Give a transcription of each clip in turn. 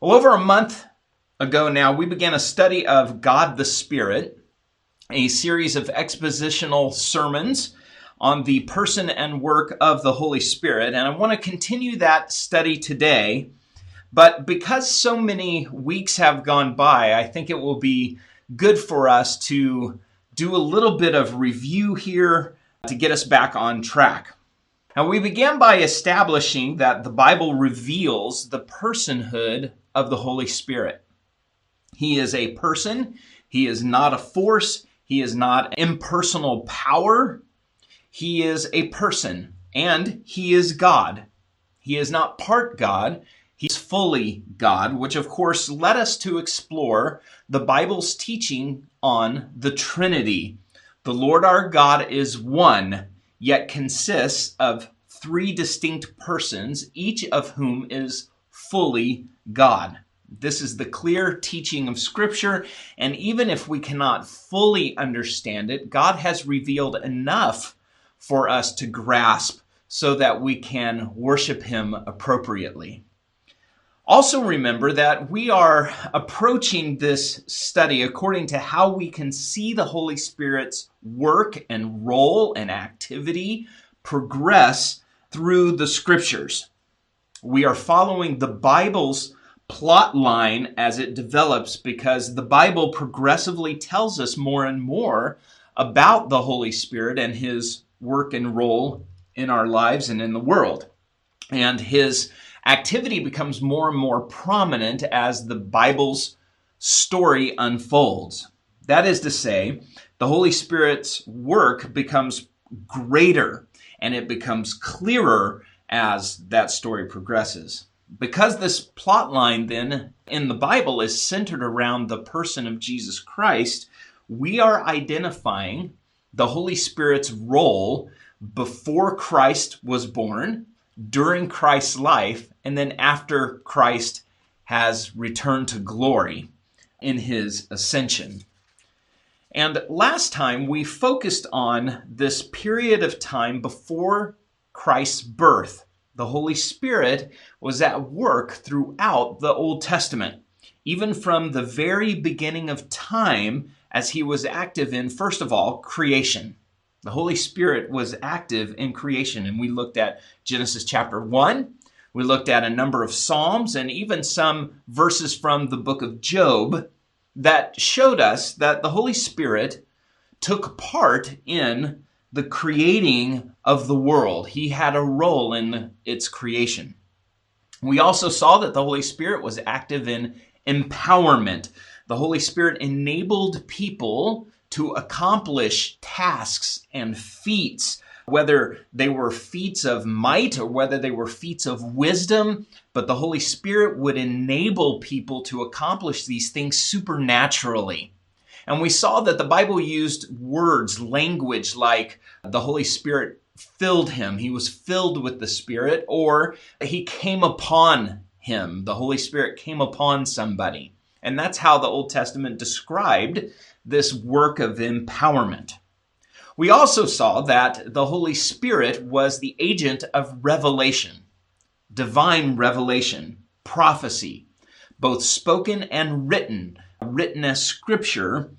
Well, over a month ago now, we began a study of God the Spirit, a series of expositional sermons on the person and work of the Holy Spirit. And I want to continue that study today. But because so many weeks have gone by, I think it will be good for us to do a little bit of review here to get us back on track. Now, we began by establishing that the Bible reveals the personhood of the Holy Spirit. He is a person, he is not a force, he is not impersonal power. He is a person, and he is God. He is not part God, he's fully God, which of course led us to explore the Bible's teaching on the Trinity. The Lord our God is one, yet consists of three distinct persons, each of whom is fully God. This is the clear teaching of Scripture, and even if we cannot fully understand it, God has revealed enough for us to grasp so that we can worship Him appropriately. Also, remember that we are approaching this study according to how we can see the Holy Spirit's work and role and activity progress through the Scriptures. We are following the Bible's plot line as it develops because the Bible progressively tells us more and more about the Holy Spirit and his work and role in our lives and in the world. And his activity becomes more and more prominent as the Bible's story unfolds. That is to say, the Holy Spirit's work becomes greater and it becomes clearer as that story progresses. Because this plot line then in the Bible is centered around the person of Jesus Christ, we are identifying the Holy Spirit's role before Christ was born, during Christ's life, and then after Christ has returned to glory in his ascension. And last time we focused on this period of time before Christ's birth the Holy Spirit was at work throughout the Old Testament, even from the very beginning of time as he was active in, first of all, creation. The Holy Spirit was active in creation, and we looked at Genesis chapter 1. We looked at a number of Psalms and even some verses from the book of Job that showed us that the Holy Spirit took part in the creating of the world. He had a role in its creation. We also saw that the Holy Spirit was active in empowerment. The Holy Spirit enabled people to accomplish tasks and feats, whether they were feats of might or whether they were feats of wisdom. But the Holy Spirit would enable people to accomplish these things supernaturally. And we saw that the Bible used words, language like the Holy Spirit filled him, he was filled with the Spirit, or he came upon him. The Holy Spirit came upon somebody. And that's how the Old Testament described this work of empowerment. We also saw that the Holy Spirit was the agent of revelation, divine revelation, prophecy, both spoken and written, written as scripture,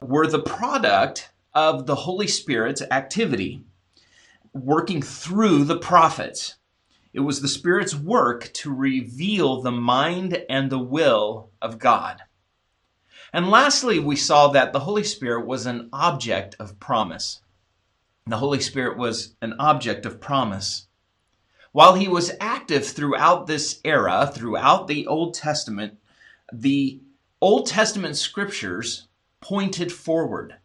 were the product of the Holy Spirit's activity, working through the prophets. It was the Spirit's work to reveal the mind and the will of God. And lastly, we saw that the Holy Spirit was an object of promise. The Holy Spirit was an object of promise. While he was active throughout this era, throughout the Old Testament, the Old Testament scriptures pointed forward.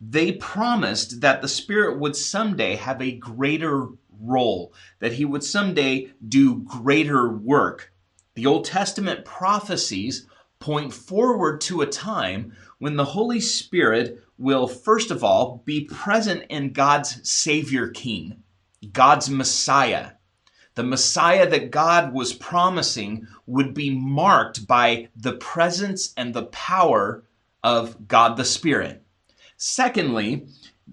They promised that the Spirit would someday have a greater role, that he would someday do greater work. The Old Testament prophecies point forward to a time when the Holy Spirit will, first of all, be present in God's Savior King, God's Messiah. The Messiah that God was promising would be marked by the presence and the power of God the Spirit. Secondly,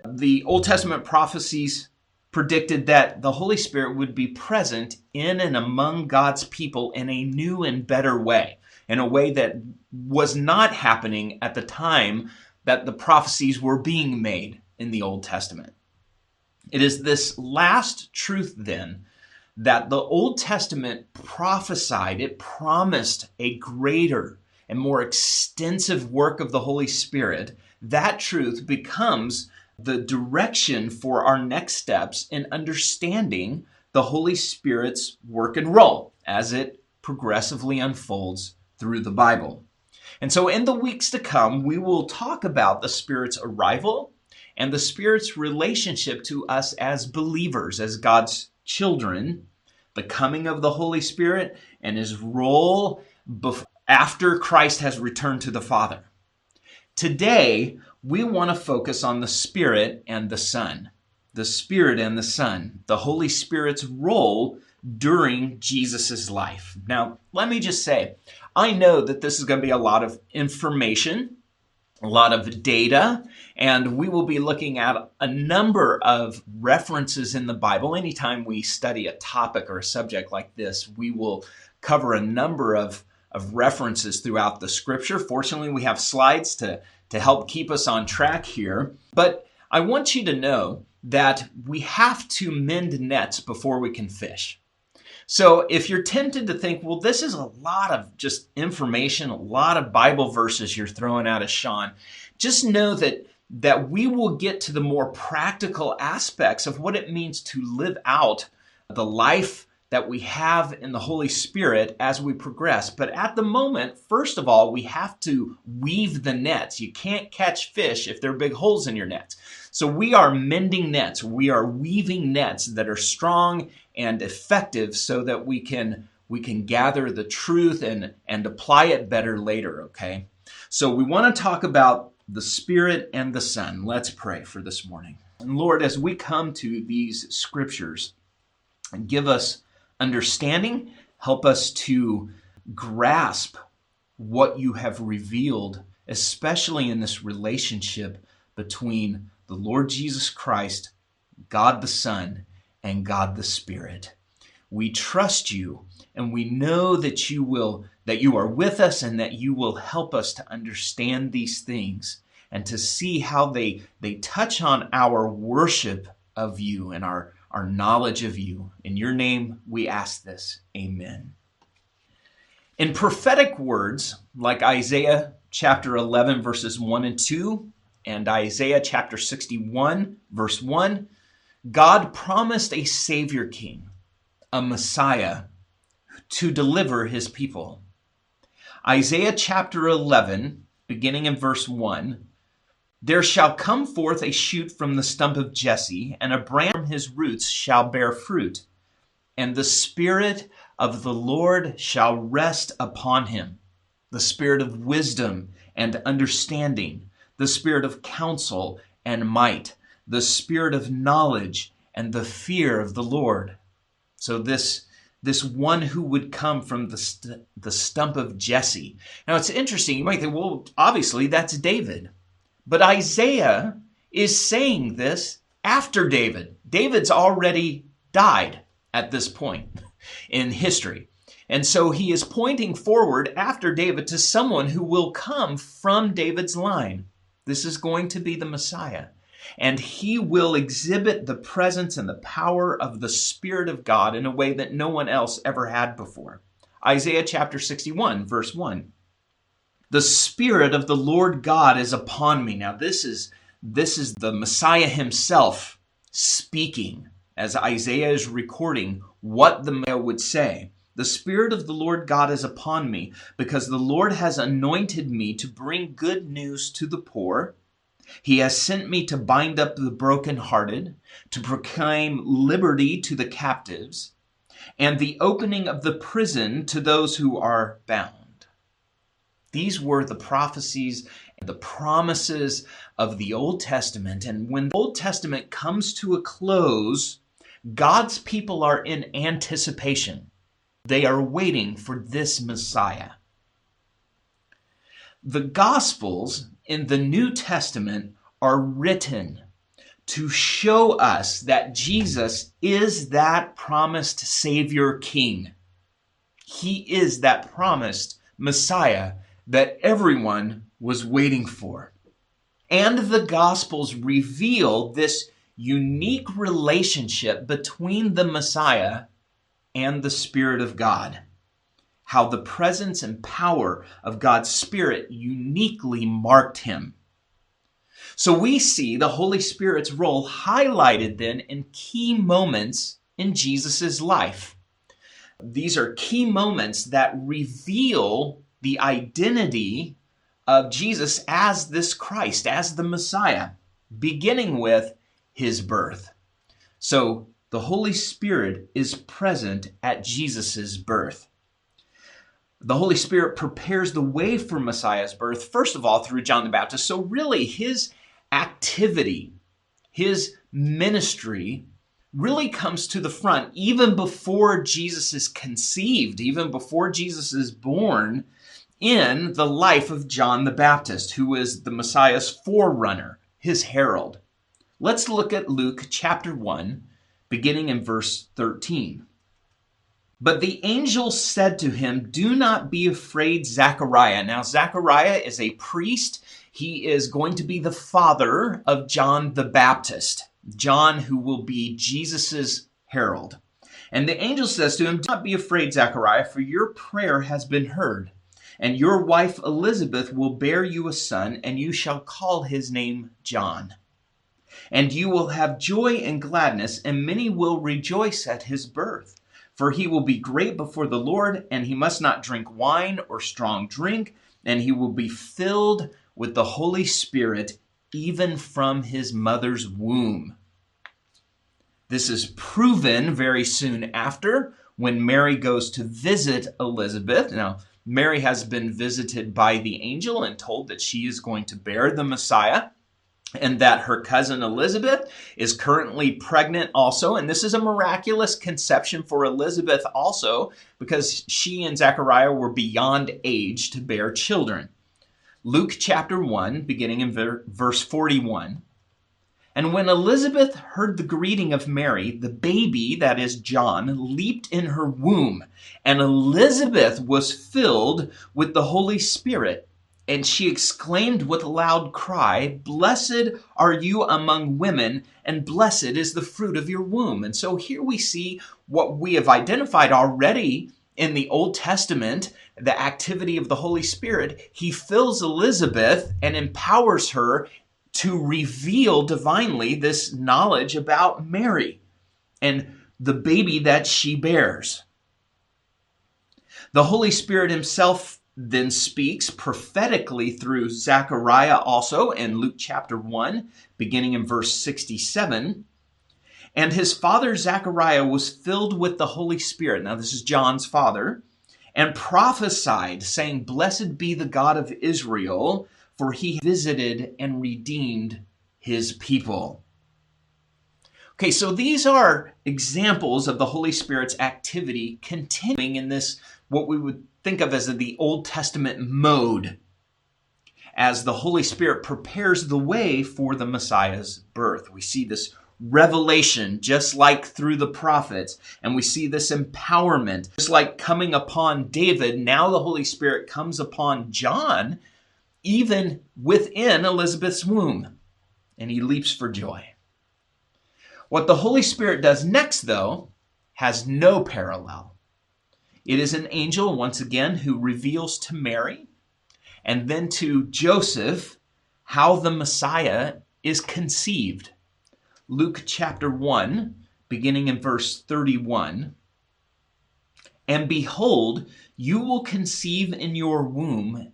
the Old Testament prophecies predicted that the Holy Spirit would be present in and among God's people in a new and better way. in a way that was not happening at the time that the prophecies were being made in the Old Testament. It is this last truth, then, that the Old Testament prophesied, it promised a greater and more extensive work of the Holy Spirit. That truth becomes the direction for our next steps in understanding the Holy Spirit's work and role as it progressively unfolds through the Bible. And so, in the weeks to come, we will talk about the Spirit's arrival and the Spirit's relationship to us as believers, as God's children, the coming of the Holy Spirit, and his role after Christ has returned to the Father. Today, we want to focus on the Spirit and the Son. The Spirit and the Son, the Holy Spirit's role during Jesus' life. Now, let me just say, I know that this is going to be a lot of information, a lot of data, and we will be looking at a number of references in the Bible. Anytime we study a topic or a subject like this, we will cover a number of, of references throughout the scripture. Fortunately, we have slides to, to help keep us on track here. But I want you to know that we have to mend nets before we can fish. So if you're tempted to think, well, this is a lot of just information, a lot of Bible verses you're throwing out at Sean, just know that that we will get to the more practical aspects of what it means to live out the life that we have in the Holy Spirit as we progress. But at the moment, first of all, we have to weave the nets. You can't catch fish if there are big holes in your nets. So we are mending nets. We are weaving nets that are strong and effective so that we can we can gather the truth and and apply it better later, okay? So we want to talk about the Spirit and the Son. Let's pray for this morning. And Lord, as we come to these scriptures, give us understanding, help us to grasp what you have revealed, especially in this relationship between the Lord Jesus Christ, God the Son, and God the Spirit. We trust you and we know that you will that you are with us and that you will help us to understand these things and to see how they they touch on our worship of you and our our knowledge of you. In your name we ask this. Amen. In prophetic words like Isaiah chapter 11 verses 1 and 2 and Isaiah chapter 61 verse 1 God promised a Savior King, a Messiah, to deliver his people. Isaiah chapter 11, beginning in verse 1 There shall come forth a shoot from the stump of Jesse, and a branch from his roots shall bear fruit. And the Spirit of the Lord shall rest upon him the Spirit of wisdom and understanding, the Spirit of counsel and might the spirit of knowledge and the fear of the Lord. So this this one who would come from the st- the stump of Jesse. Now it's interesting. You might think, well, obviously that's David, but Isaiah is saying this after David. David's already died at this point in history. And so he is pointing forward after David to someone who will come from David's line. This is going to be the Messiah and he will exhibit the presence and the power of the Spirit of God in a way that no one else ever had before. Isaiah chapter 61, verse 1. The Spirit of the Lord God is upon me. Now, this is, this is the Messiah himself speaking as Isaiah is recording what the Messiah would say. The Spirit of the Lord God is upon me, because the Lord has anointed me to bring good news to the poor. He has sent me to bind up the brokenhearted, to proclaim liberty to the captives, and the opening of the prison to those who are bound. These were the prophecies and the promises of the Old Testament. And when the Old Testament comes to a close, God's people are in anticipation. They are waiting for this Messiah. The Gospels in the New Testament are written to show us that Jesus is that promised Savior King. He is that promised Messiah that everyone was waiting for. And the Gospels reveal this unique relationship between the Messiah and the Spirit of God. How the presence and power of God's Spirit uniquely marked him. So we see the Holy Spirit's role highlighted then in key moments in Jesus' life. These are key moments that reveal the identity of Jesus as this Christ, as the Messiah, beginning with his birth. So the Holy Spirit is present at Jesus' birth. The Holy Spirit prepares the way for Messiah's birth, first of all, through John the Baptist. So, really, his activity, his ministry, really comes to the front even before Jesus is conceived, even before Jesus is born in the life of John the Baptist, who is the Messiah's forerunner, his herald. Let's look at Luke chapter 1, beginning in verse 13. But the angel said to him, Do not be afraid, Zechariah. Now, Zechariah is a priest. He is going to be the father of John the Baptist, John, who will be Jesus's herald. And the angel says to him, Do not be afraid, Zechariah, for your prayer has been heard. And your wife Elizabeth will bear you a son, and you shall call his name John. And you will have joy and gladness, and many will rejoice at his birth. For he will be great before the Lord, and he must not drink wine or strong drink, and he will be filled with the Holy Spirit even from his mother's womb. This is proven very soon after when Mary goes to visit Elizabeth. Now, Mary has been visited by the angel and told that she is going to bear the Messiah and that her cousin Elizabeth is currently pregnant also. And this is a miraculous conception for Elizabeth also because she and Zechariah were beyond age to bear children. Luke chapter 1, beginning in ver- verse 41. And when Elizabeth heard the greeting of Mary, the baby, that is John, leaped in her womb, and Elizabeth was filled with the Holy Spirit and she exclaimed with a loud cry, Blessed are you among women, and blessed is the fruit of your womb. And so here we see what we have identified already in the Old Testament the activity of the Holy Spirit. He fills Elizabeth and empowers her to reveal divinely this knowledge about Mary and the baby that she bears. The Holy Spirit Himself then speaks prophetically through Zechariah also in Luke chapter 1, beginning in verse 67. And his father Zechariah was filled with the Holy Spirit. Now, this is John's father, and prophesied, saying, Blessed be the God of Israel, for he visited and redeemed his people. Okay, so these are examples of the Holy Spirit's activity continuing in this, what we would think of as the Old Testament mode as the Holy Spirit prepares the way for the Messiah's birth. We see this revelation just like through the prophets, and we see this empowerment just like coming upon David. Now the Holy Spirit comes upon John, even within Elizabeth's womb, and he leaps for joy. What the Holy Spirit does next, though, has no parallel. It is an angel, once again, who reveals to Mary and then to Joseph how the Messiah is conceived. Luke chapter 1, beginning in verse 31. And behold, you will conceive in your womb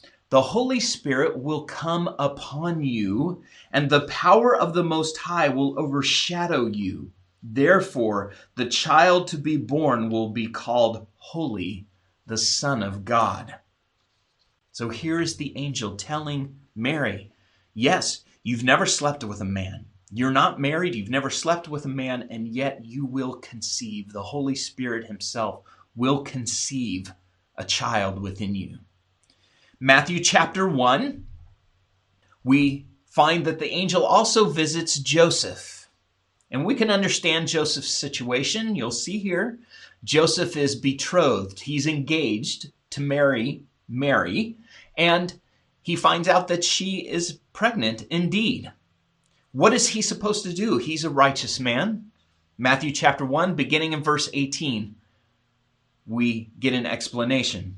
The Holy Spirit will come upon you, and the power of the Most High will overshadow you. Therefore, the child to be born will be called Holy the Son of God. So here is the angel telling Mary, Yes, you've never slept with a man. You're not married, you've never slept with a man, and yet you will conceive. The Holy Spirit Himself will conceive a child within you. Matthew chapter 1, we find that the angel also visits Joseph. And we can understand Joseph's situation. You'll see here, Joseph is betrothed, he's engaged to marry Mary, and he finds out that she is pregnant indeed. What is he supposed to do? He's a righteous man. Matthew chapter 1, beginning in verse 18, we get an explanation.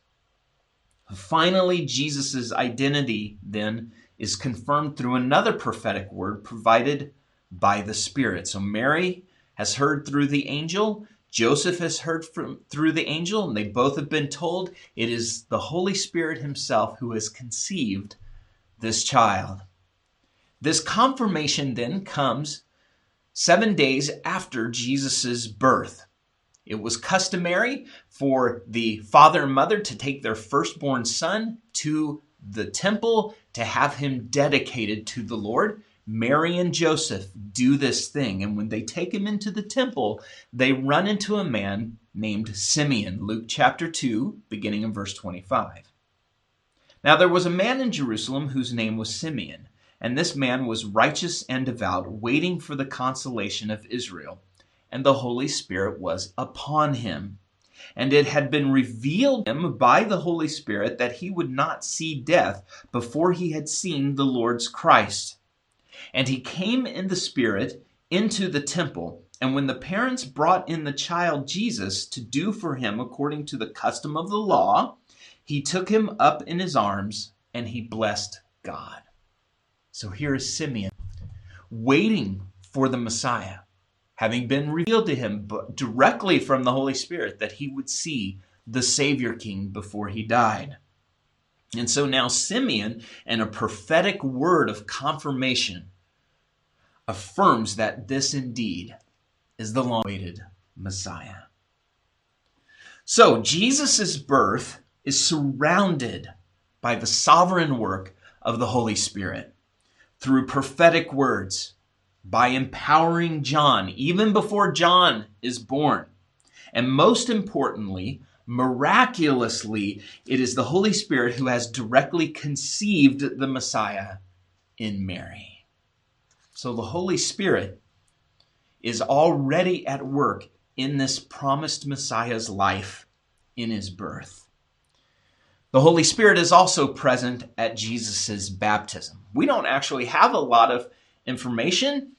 Finally, Jesus' identity then is confirmed through another prophetic word provided by the Spirit. So Mary has heard through the angel, Joseph has heard from, through the angel, and they both have been told it is the Holy Spirit Himself who has conceived this child. This confirmation then comes seven days after Jesus' birth. It was customary for the father and mother to take their firstborn son to the temple to have him dedicated to the Lord. Mary and Joseph do this thing, and when they take him into the temple, they run into a man named Simeon. Luke chapter 2, beginning in verse 25. Now there was a man in Jerusalem whose name was Simeon. And this man was righteous and devout, waiting for the consolation of Israel. And the Holy Spirit was upon him. And it had been revealed him by the Holy Spirit that he would not see death before he had seen the Lord's Christ. And he came in the Spirit into the temple. And when the parents brought in the child Jesus to do for him according to the custom of the law, he took him up in his arms and he blessed God. So here is Simeon waiting for the Messiah, having been revealed to him directly from the Holy Spirit that he would see the Savior King before he died. And so now Simeon, and a prophetic word of confirmation, affirms that this indeed is the long awaited Messiah. So Jesus' birth is surrounded by the sovereign work of the Holy Spirit through prophetic words, by empowering John, even before John is born. And most importantly, miraculously, it is the Holy Spirit who has directly conceived the Messiah in Mary. So the Holy Spirit is already at work in this promised Messiah's life in his birth. The Holy Spirit is also present at Jesus' baptism. We don't actually have a lot of information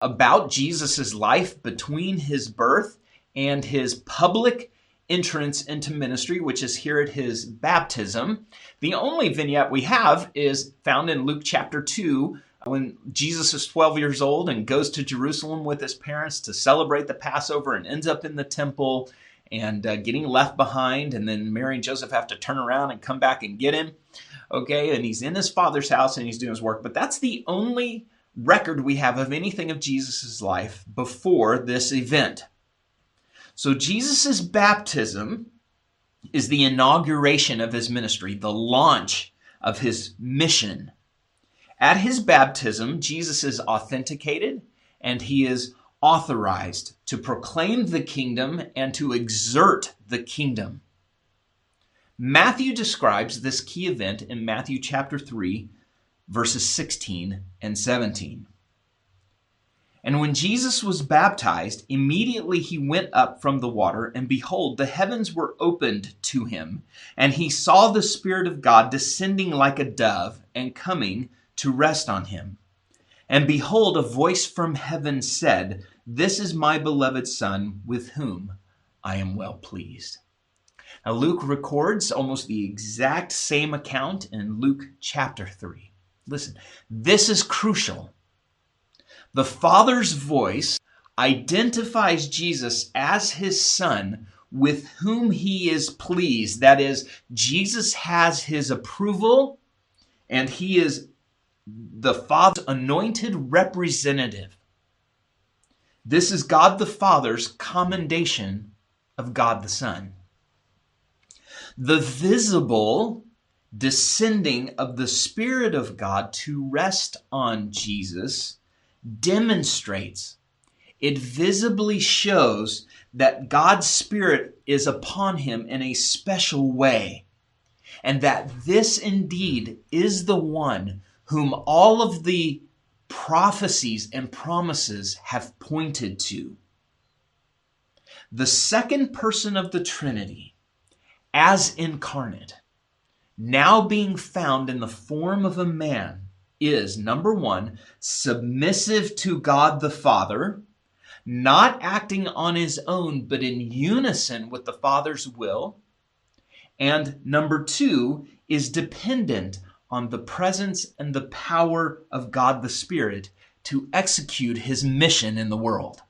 about Jesus' life between his birth and his public entrance into ministry, which is here at his baptism. The only vignette we have is found in Luke chapter 2 when Jesus is 12 years old and goes to Jerusalem with his parents to celebrate the Passover and ends up in the temple and uh, getting left behind, and then Mary and Joseph have to turn around and come back and get him. Okay, and he's in his father's house and he's doing his work, but that's the only record we have of anything of Jesus' life before this event. So, Jesus' baptism is the inauguration of his ministry, the launch of his mission. At his baptism, Jesus is authenticated and he is authorized to proclaim the kingdom and to exert the kingdom. Matthew describes this key event in Matthew chapter 3, verses 16 and 17. And when Jesus was baptized, immediately he went up from the water, and behold, the heavens were opened to him, and he saw the Spirit of God descending like a dove and coming to rest on him. And behold, a voice from heaven said, This is my beloved Son, with whom I am well pleased. Now, Luke records almost the exact same account in Luke chapter 3. Listen, this is crucial the Father's voice identifies Jesus as his Son with whom he is pleased. That is, Jesus has his approval and he is the Father's anointed representative. This is God the Father's commendation of God the Son. The visible descending of the Spirit of God to rest on Jesus demonstrates, it visibly shows that God's Spirit is upon him in a special way, and that this indeed is the one whom all of the prophecies and promises have pointed to. The second person of the Trinity, as incarnate, now being found in the form of a man, is number one, submissive to God the Father, not acting on his own, but in unison with the Father's will. And number two is dependent on the presence and the power of God the Spirit to execute his mission in the world.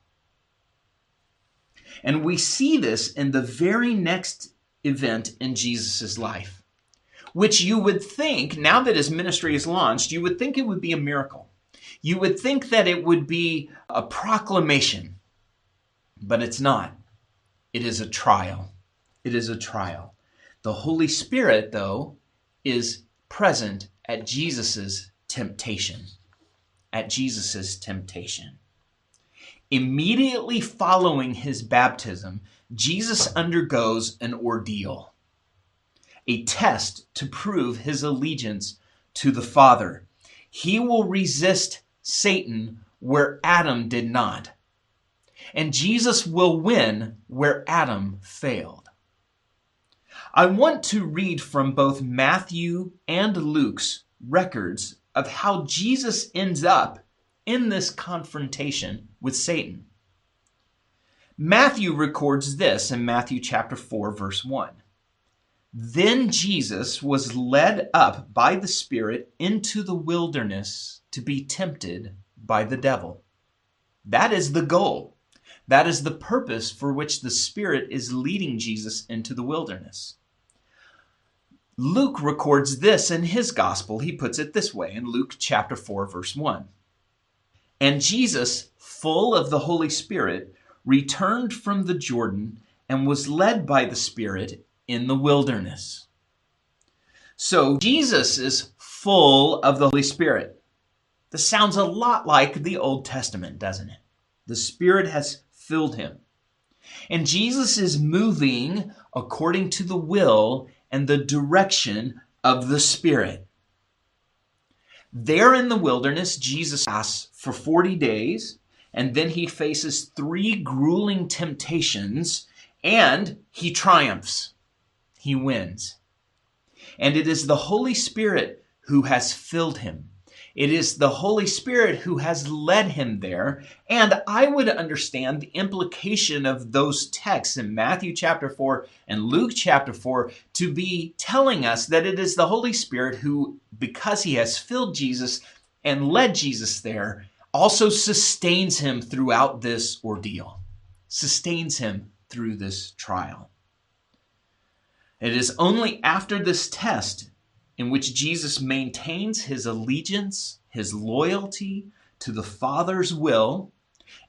And we see this in the very next event in Jesus' life which you would think, now that his ministry is launched, you would think it would be a miracle. You would think that it would be a proclamation, but it's not. It is a trial. It is a trial. The Holy Spirit, though, is present at Jesus' temptation. At Jesus' temptation. Immediately following his baptism, Jesus undergoes an ordeal a test to prove his allegiance to the Father. He will resist Satan where Adam did not. And Jesus will win where Adam failed. I want to read from both Matthew and Luke's records of how Jesus ends up in this confrontation with Satan. Matthew records this in Matthew chapter 4 verse 1. Then Jesus was led up by the Spirit into the wilderness to be tempted by the devil. That is the goal. That is the purpose for which the Spirit is leading Jesus into the wilderness. Luke records this in his gospel. He puts it this way in Luke chapter 4, verse 1. And Jesus, full of the Holy Spirit, returned from the Jordan and was led by the Spirit in the wilderness. So Jesus is full of the Holy Spirit. This sounds a lot like the Old Testament, doesn't it? The Spirit has filled him. And Jesus is moving according to the will and the direction of the Spirit. There in the wilderness, Jesus fasts for 40 days, and then he faces three grueling temptations, and he triumphs he wins. And it is the Holy Spirit who has filled him. It is the Holy Spirit who has led him there. And I would understand the implication of those texts in Matthew chapter 4 and Luke chapter 4 to be telling us that it is the Holy Spirit who, because he has filled Jesus and led Jesus there, also sustains him throughout this ordeal, sustains him through this trial. It is only after this test in which Jesus maintains his allegiance, his loyalty to the Father's will,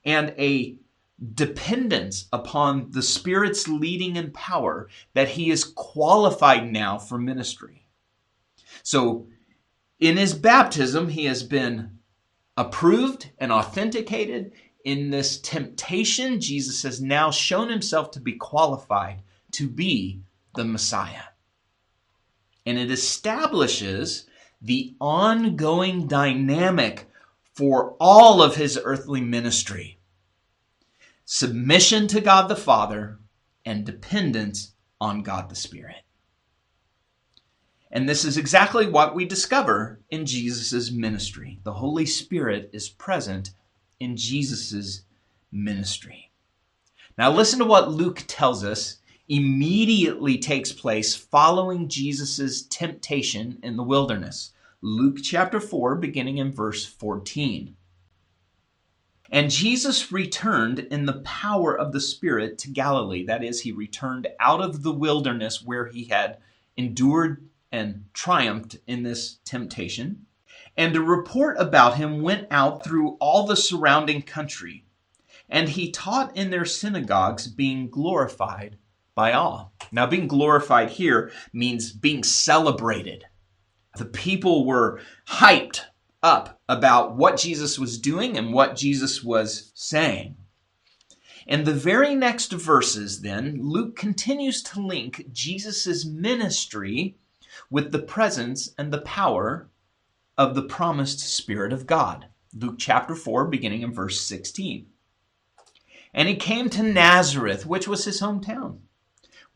and a dependence upon the Spirit's leading and power that he is qualified now for ministry. So, in his baptism, he has been approved and authenticated. In this temptation, Jesus has now shown himself to be qualified to be the Messiah. And it establishes the ongoing dynamic for all of his earthly ministry submission to God the Father and dependence on God the Spirit. And this is exactly what we discover in Jesus' ministry. The Holy Spirit is present in Jesus' ministry. Now, listen to what Luke tells us immediately takes place following Jesus' temptation in the wilderness. Luke chapter 4, beginning in verse 14. And Jesus returned in the power of the Spirit to Galilee. That is, he returned out of the wilderness where he had endured and triumphed in this temptation. And a report about him went out through all the surrounding country. And he taught in their synagogues, being glorified by all. Now, being glorified here means being celebrated. The people were hyped up about what Jesus was doing and what Jesus was saying. In the very next verses, then, Luke continues to link Jesus' ministry with the presence and the power of the promised Spirit of God. Luke chapter 4, beginning in verse 16. And he came to Nazareth, which was his hometown,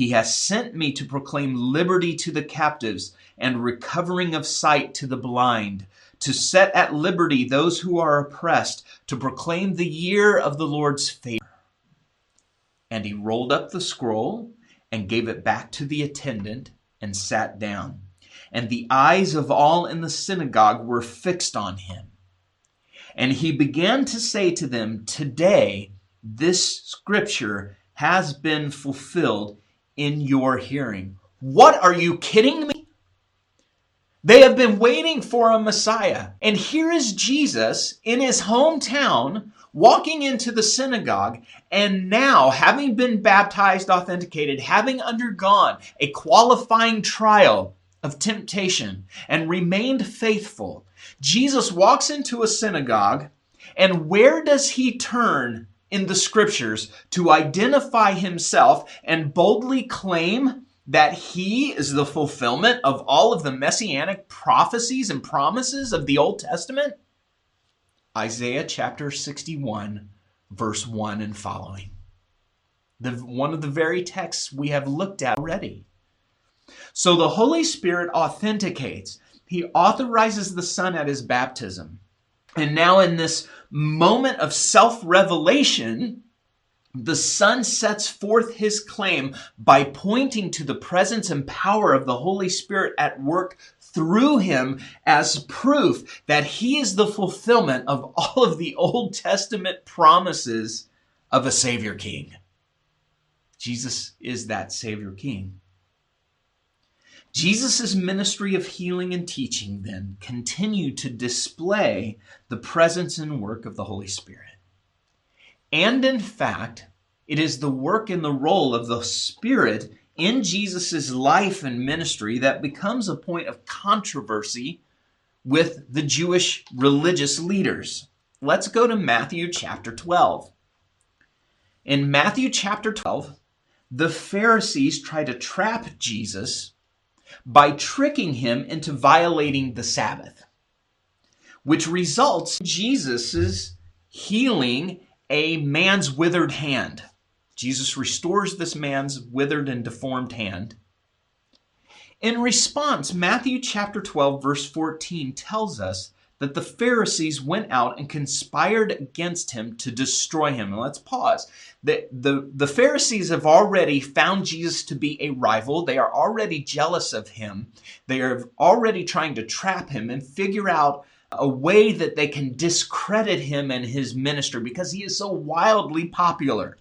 He has sent me to proclaim liberty to the captives and recovering of sight to the blind, to set at liberty those who are oppressed, to proclaim the year of the Lord's favor. And he rolled up the scroll and gave it back to the attendant and sat down. And the eyes of all in the synagogue were fixed on him. And he began to say to them, Today this scripture has been fulfilled in your hearing. What are you kidding me? They have been waiting for a Messiah. And here is Jesus in his hometown walking into the synagogue, and now, having been baptized, authenticated, having undergone a qualifying trial of temptation and remained faithful, Jesus walks into a synagogue, and where does he turn in the scriptures to identify himself and boldly claim that he is the fulfillment of all of the messianic prophecies and promises of the Old Testament? Isaiah chapter 61, verse 1 and following. The, one of the very texts we have looked at already. So the Holy Spirit authenticates, He authorizes the Son at His baptism. And now, in this moment of self revelation, the Son sets forth his claim by pointing to the presence and power of the Holy Spirit at work through him as proof that he is the fulfillment of all of the Old Testament promises of a Savior King. Jesus is that Savior King. Jesus' ministry of healing and teaching then continued to display the presence and work of the Holy Spirit. And in fact, it is the work and the role of the Spirit in Jesus' life and ministry that becomes a point of controversy with the Jewish religious leaders. Let's go to Matthew chapter 12. In Matthew chapter 12, the Pharisees try to trap Jesus by tricking him into violating the Sabbath, which results in Jesus' healing a man's withered hand. Jesus restores this man's withered and deformed hand. In response, Matthew chapter 12, verse 14 tells us that the Pharisees went out and conspired against him to destroy him. And let's pause. The, the, the Pharisees have already found Jesus to be a rival. They are already jealous of him. They are already trying to trap him and figure out a way that they can discredit him and his ministry because he is so wildly popular.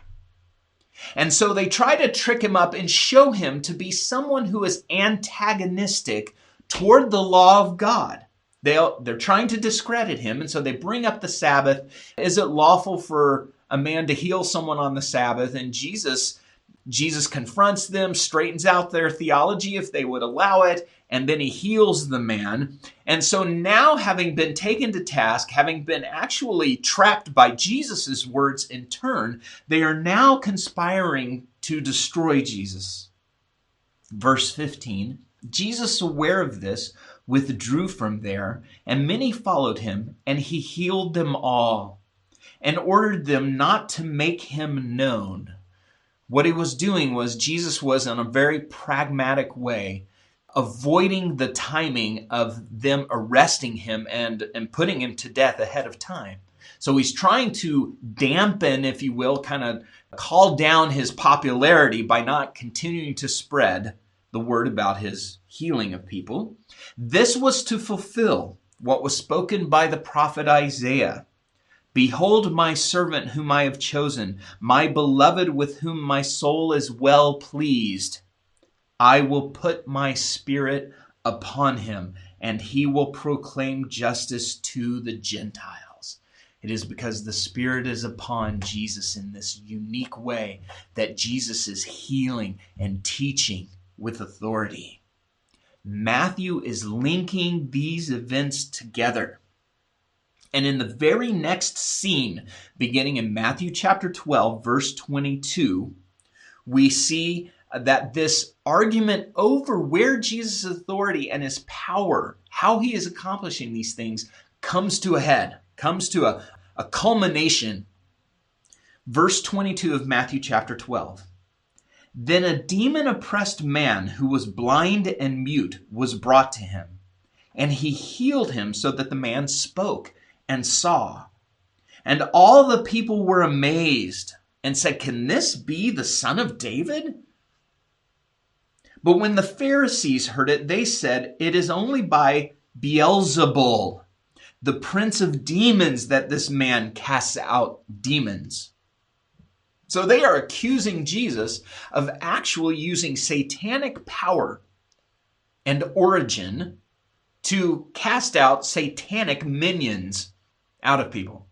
And so they try to trick him up and show him to be someone who is antagonistic toward the law of God. They they're trying to discredit him, and so they bring up the Sabbath. Is it lawful for a man to heal someone on the Sabbath? And Jesus Jesus confronts them, straightens out their theology if they would allow it, and then he heals the man. And so now, having been taken to task, having been actually trapped by Jesus' words in turn, they are now conspiring to destroy Jesus. Verse 15 Jesus, aware of this, withdrew from there, and many followed him, and he healed them all, and ordered them not to make him known. What he was doing was Jesus was, in a very pragmatic way, avoiding the timing of them arresting him and, and putting him to death ahead of time. So he's trying to dampen, if you will, kind of call down his popularity by not continuing to spread the word about his healing of people. This was to fulfill what was spoken by the prophet Isaiah. Behold, my servant whom I have chosen, my beloved with whom my soul is well pleased. I will put my spirit upon him, and he will proclaim justice to the Gentiles. It is because the Spirit is upon Jesus in this unique way that Jesus is healing and teaching with authority. Matthew is linking these events together. And in the very next scene, beginning in Matthew chapter 12, verse 22, we see that this argument over where Jesus' authority and his power, how he is accomplishing these things, comes to a head, comes to a, a culmination. Verse 22 of Matthew chapter 12. Then a demon oppressed man who was blind and mute was brought to him, and he healed him so that the man spoke and saw. And all the people were amazed and said, Can this be the son of David? But when the Pharisees heard it, they said, It is only by Beelzebul, the prince of demons, that this man casts out demons. So they are accusing Jesus of actually using satanic power and origin to cast out satanic minions out of people.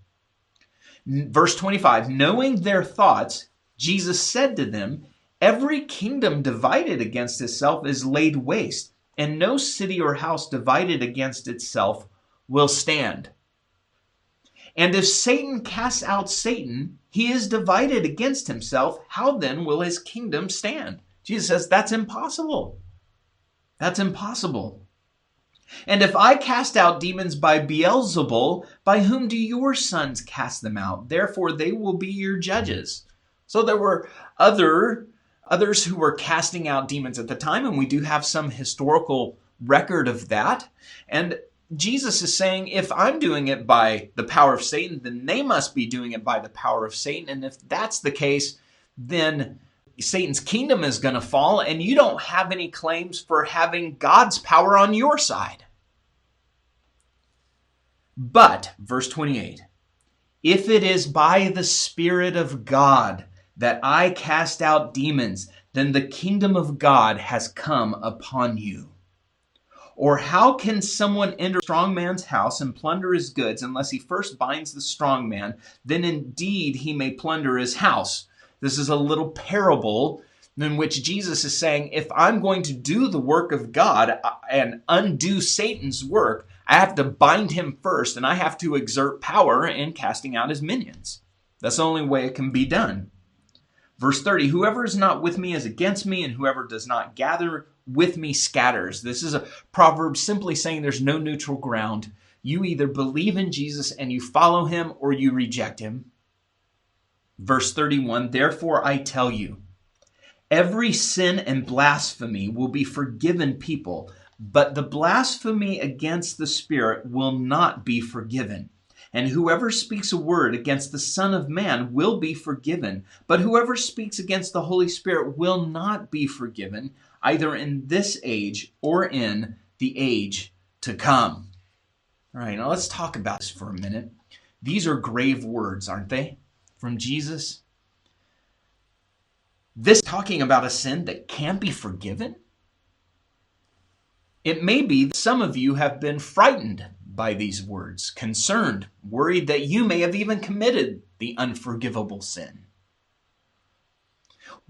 Verse 25 Knowing their thoughts, Jesus said to them, Every kingdom divided against itself is laid waste, and no city or house divided against itself will stand. And if Satan casts out Satan, he is divided against himself. How then will his kingdom stand? Jesus says that's impossible. That's impossible. And if I cast out demons by Beelzebul, by whom do your sons cast them out? Therefore they will be your judges. So there were other others who were casting out demons at the time, and we do have some historical record of that. And Jesus is saying, if I'm doing it by the power of Satan, then they must be doing it by the power of Satan. And if that's the case, then Satan's kingdom is going to fall, and you don't have any claims for having God's power on your side. But, verse 28, if it is by the Spirit of God that I cast out demons, then the kingdom of God has come upon you. Or how can someone enter a strong man's house and plunder his goods unless he first binds the strong man? Then indeed he may plunder his house. This is a little parable in which Jesus is saying, if I'm going to do the work of God and undo Satan's work, I have to bind him first and I have to exert power in casting out his minions. That's the only way it can be done. Verse 30 Whoever is not with me is against me, and whoever does not gather with me scatters. This is a proverb simply saying there's no neutral ground. You either believe in Jesus and you follow him or you reject him. Verse 31 Therefore I tell you, every sin and blasphemy will be forgiven people, but the blasphemy against the Spirit will not be forgiven. And whoever speaks a word against the Son of Man will be forgiven, but whoever speaks against the Holy Spirit will not be forgiven, either in this age or in the age to come. All right, now let's talk about this for a minute. These are grave words, aren't they? From Jesus. This talking about a sin that can't be forgiven? It may be that some of you have been frightened by these words, concerned, worried that you may have even committed the unforgivable sin.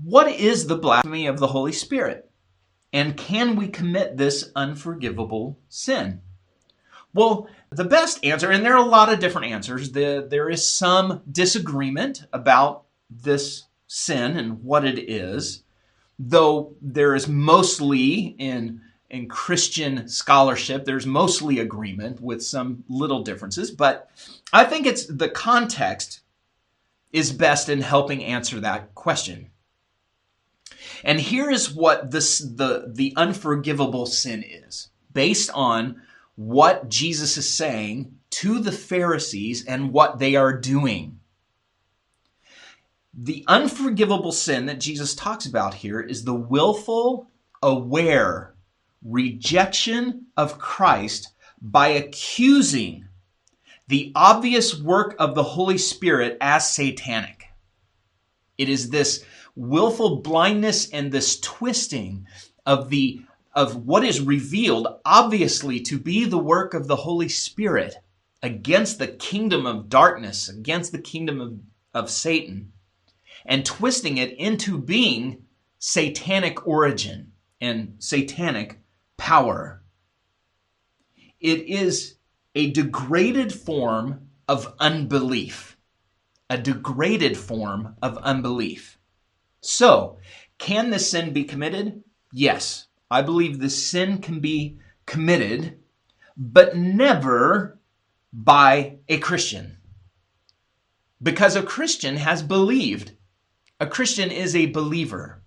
What is the blasphemy of the Holy Spirit? And can we commit this unforgivable sin? Well, the best answer, and there are a lot of different answers, the, there is some disagreement about this sin and what it is, though there is mostly in in Christian scholarship, there's mostly agreement with some little differences, but I think it's the context is best in helping answer that question. And here is what this the the unforgivable sin is, based on what Jesus is saying to the Pharisees and what they are doing. The unforgivable sin that Jesus talks about here is the willful, aware rejection of Christ by accusing the obvious work of the Holy Spirit as satanic. It is this willful blindness and this twisting of the of what is revealed obviously to be the work of the Holy Spirit against the kingdom of darkness, against the kingdom of, of Satan, and twisting it into being satanic origin and satanic power. It is a degraded form of unbelief. A degraded form of unbelief. So, can this sin be committed? Yes. I believe the sin can be committed, but never by a Christian. Because a Christian has believed. A Christian is a believer.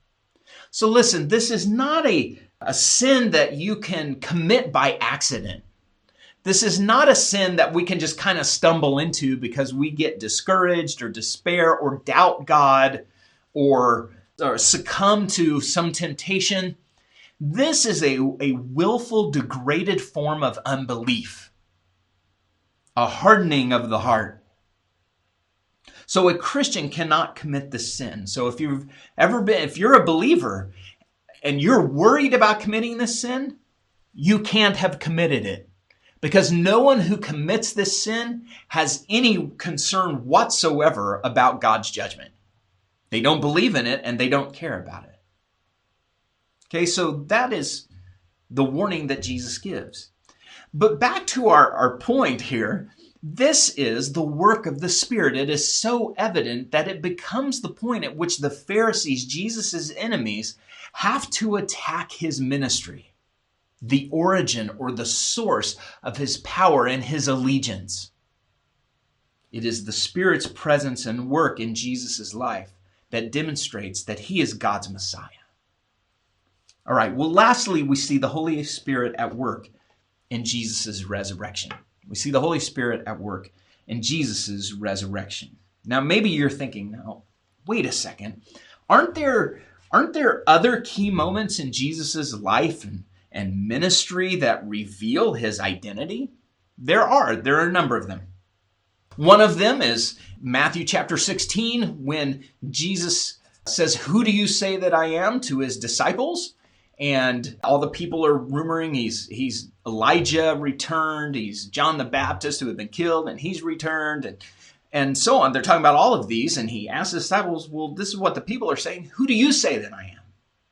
So listen, this is not a a sin that you can commit by accident. This is not a sin that we can just kind of stumble into because we get discouraged or despair or doubt God or, or succumb to some temptation. This is a, a willful, degraded form of unbelief, a hardening of the heart. So a Christian cannot commit the sin. So if you've ever been, if you're a believer and you're worried about committing this sin, you can't have committed it. Because no one who commits this sin has any concern whatsoever about God's judgment. They don't believe in it and they don't care about it. Okay, so that is the warning that Jesus gives. But back to our, our point here, this is the work of the Spirit. It is so evident that it becomes the point at which the Pharisees, Jesus' enemies, have to attack his ministry, the origin or the source of his power and his allegiance. It is the Spirit's presence and work in Jesus' life that demonstrates that he is God's Messiah. All right, well, lastly, we see the Holy Spirit at work in Jesus' resurrection. We see the Holy Spirit at work in Jesus' resurrection. Now, maybe you're thinking, now, wait a second. Aren't there Aren't there other key moments in Jesus' life and, and ministry that reveal his identity? There are. There are a number of them. One of them is Matthew chapter 16, when Jesus says, Who do you say that I am to his disciples? And all the people are rumoring he's he's Elijah returned, he's John the Baptist who had been killed, and he's returned. And and so on. They're talking about all of these, and he asks the disciples, Well, this is what the people are saying. Who do you say that I am?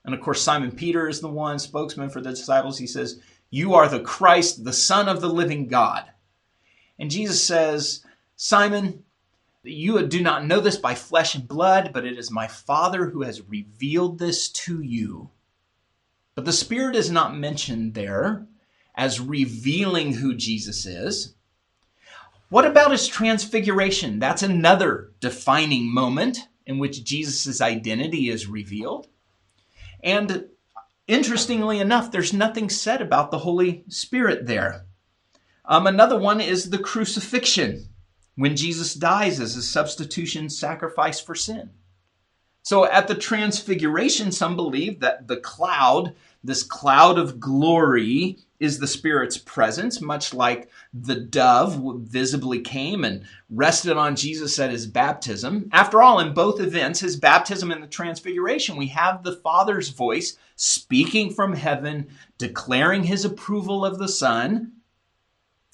And of course, Simon Peter is the one spokesman for the disciples. He says, You are the Christ, the Son of the living God. And Jesus says, Simon, you do not know this by flesh and blood, but it is my Father who has revealed this to you. But the Spirit is not mentioned there as revealing who Jesus is. What about his transfiguration? That's another defining moment in which Jesus' identity is revealed. And interestingly enough, there's nothing said about the Holy Spirit there. Um, another one is the crucifixion, when Jesus dies as a substitution sacrifice for sin. So at the transfiguration, some believe that the cloud, this cloud of glory, is the Spirit's presence, much like the dove visibly came and rested on Jesus at his baptism. After all, in both events, his baptism and the transfiguration, we have the Father's voice speaking from heaven, declaring his approval of the Son.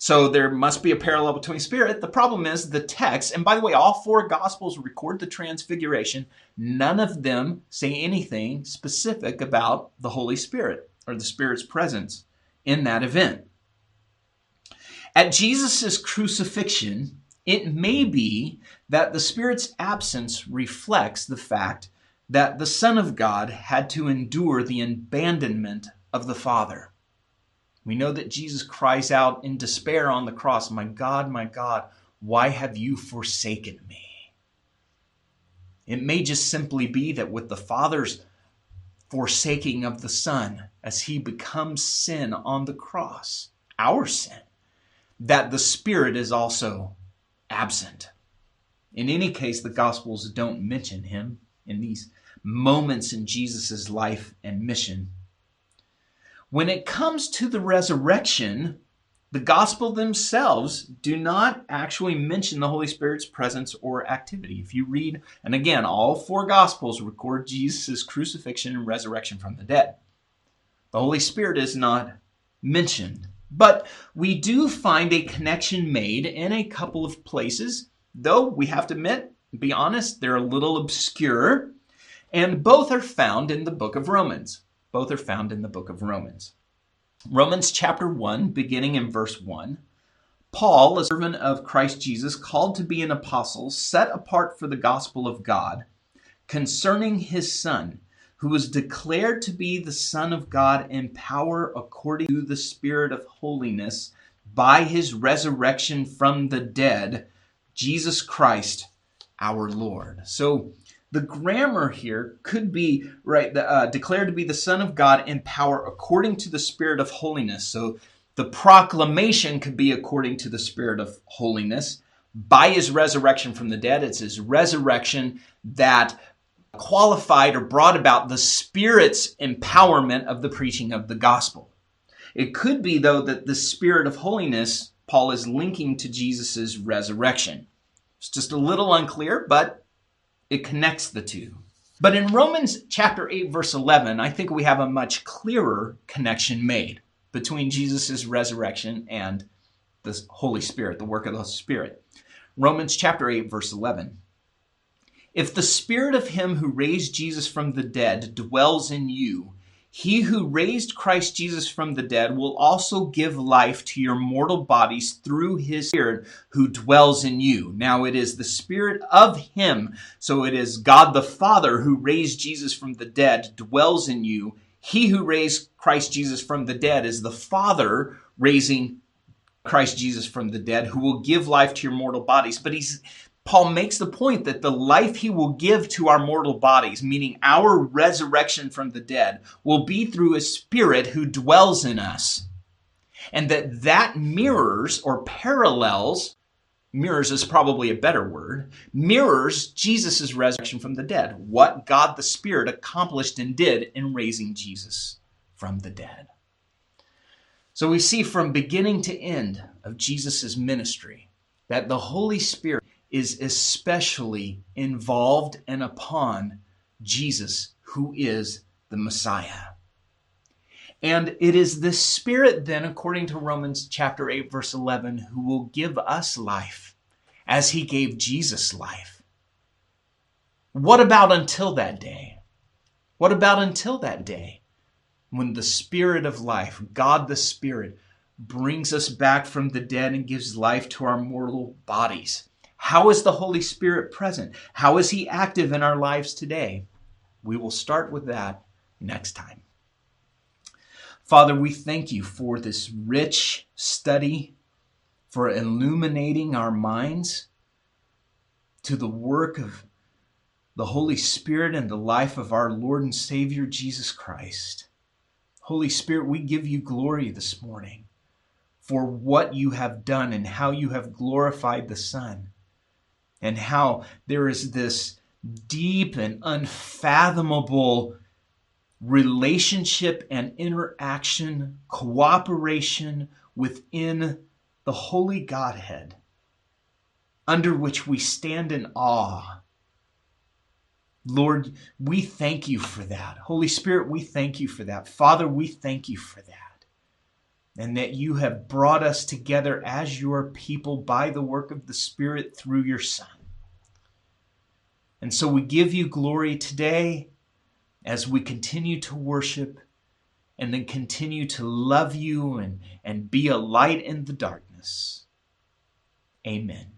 So there must be a parallel between Spirit. The problem is the text, and by the way, all four Gospels record the Transfiguration. None of them say anything specific about the Holy Spirit or the Spirit's presence in that event. At Jesus' crucifixion, it may be that the Spirit's absence reflects the fact that the Son of God had to endure the abandonment of the Father. We know that Jesus cries out in despair on the cross, My God, my God, why have you forsaken me? It may just simply be that with the Father's forsaking of the Son as he becomes sin on the cross, our sin, that the Spirit is also absent. In any case, the Gospels don't mention him in these moments in Jesus' life and mission. When it comes to the resurrection, the gospel themselves do not actually mention the Holy Spirit's presence or activity. If you read, and again, all four gospels record Jesus' crucifixion and resurrection from the dead. The Holy Spirit is not mentioned. But we do find a connection made in a couple of places, though we have to admit, be honest, they're a little obscure, and both are found in the book of Romans. Both are found in the book of Romans. Romans chapter 1, beginning in verse 1. Paul, a servant of Christ Jesus, called to be an apostle, set apart for the gospel of God, concerning his Son, who was declared to be the Son of God in power according to the Spirit of holiness by his resurrection from the dead, Jesus Christ our Lord. So, the grammar here could be right uh, declared to be the son of god in power according to the spirit of holiness. So the proclamation could be according to the spirit of holiness. By his resurrection from the dead it's his resurrection that qualified or brought about the spirit's empowerment of the preaching of the gospel. It could be though that the spirit of holiness paul is linking to jesus' resurrection. It's just a little unclear but it connects the two. But in Romans chapter 8, verse 11, I think we have a much clearer connection made between Jesus' resurrection and the Holy Spirit, the work of the Spirit. Romans chapter 8, verse 11. If the spirit of him who raised Jesus from the dead dwells in you, he who raised Christ Jesus from the dead will also give life to your mortal bodies through his Spirit who dwells in you. Now it is the Spirit of him, so it is God the Father who raised Jesus from the dead dwells in you. He who raised Christ Jesus from the dead is the Father raising Christ Jesus from the dead who will give life to your mortal bodies. But he's Paul makes the point that the life he will give to our mortal bodies, meaning our resurrection from the dead, will be through a spirit who dwells in us. And that that mirrors or parallels, mirrors is probably a better word, mirrors Jesus' resurrection from the dead, what God the Spirit accomplished and did in raising Jesus from the dead. So we see from beginning to end of Jesus' ministry that the Holy Spirit is especially involved and upon Jesus, who is the Messiah. And it is the Spirit, then, according to Romans chapter 8, verse 11, who will give us life as he gave Jesus life. What about until that day? What about until that day when the Spirit of life, God the Spirit, brings us back from the dead and gives life to our mortal bodies? How is the Holy Spirit present? How is He active in our lives today? We will start with that next time. Father, we thank you for this rich study, for illuminating our minds to the work of the Holy Spirit and the life of our Lord and Savior Jesus Christ. Holy Spirit, we give you glory this morning for what you have done and how you have glorified the Son and how there is this deep and unfathomable relationship and interaction, cooperation within the Holy Godhead, under which we stand in awe. Lord, we thank you for that. Holy Spirit, we thank you for that. Father, we thank you for that. and that you have brought us together as your people by the work of the Spirit through your Son. And so we give you glory today as we continue to worship and then continue to love you and, and be a light in the darkness. Amen.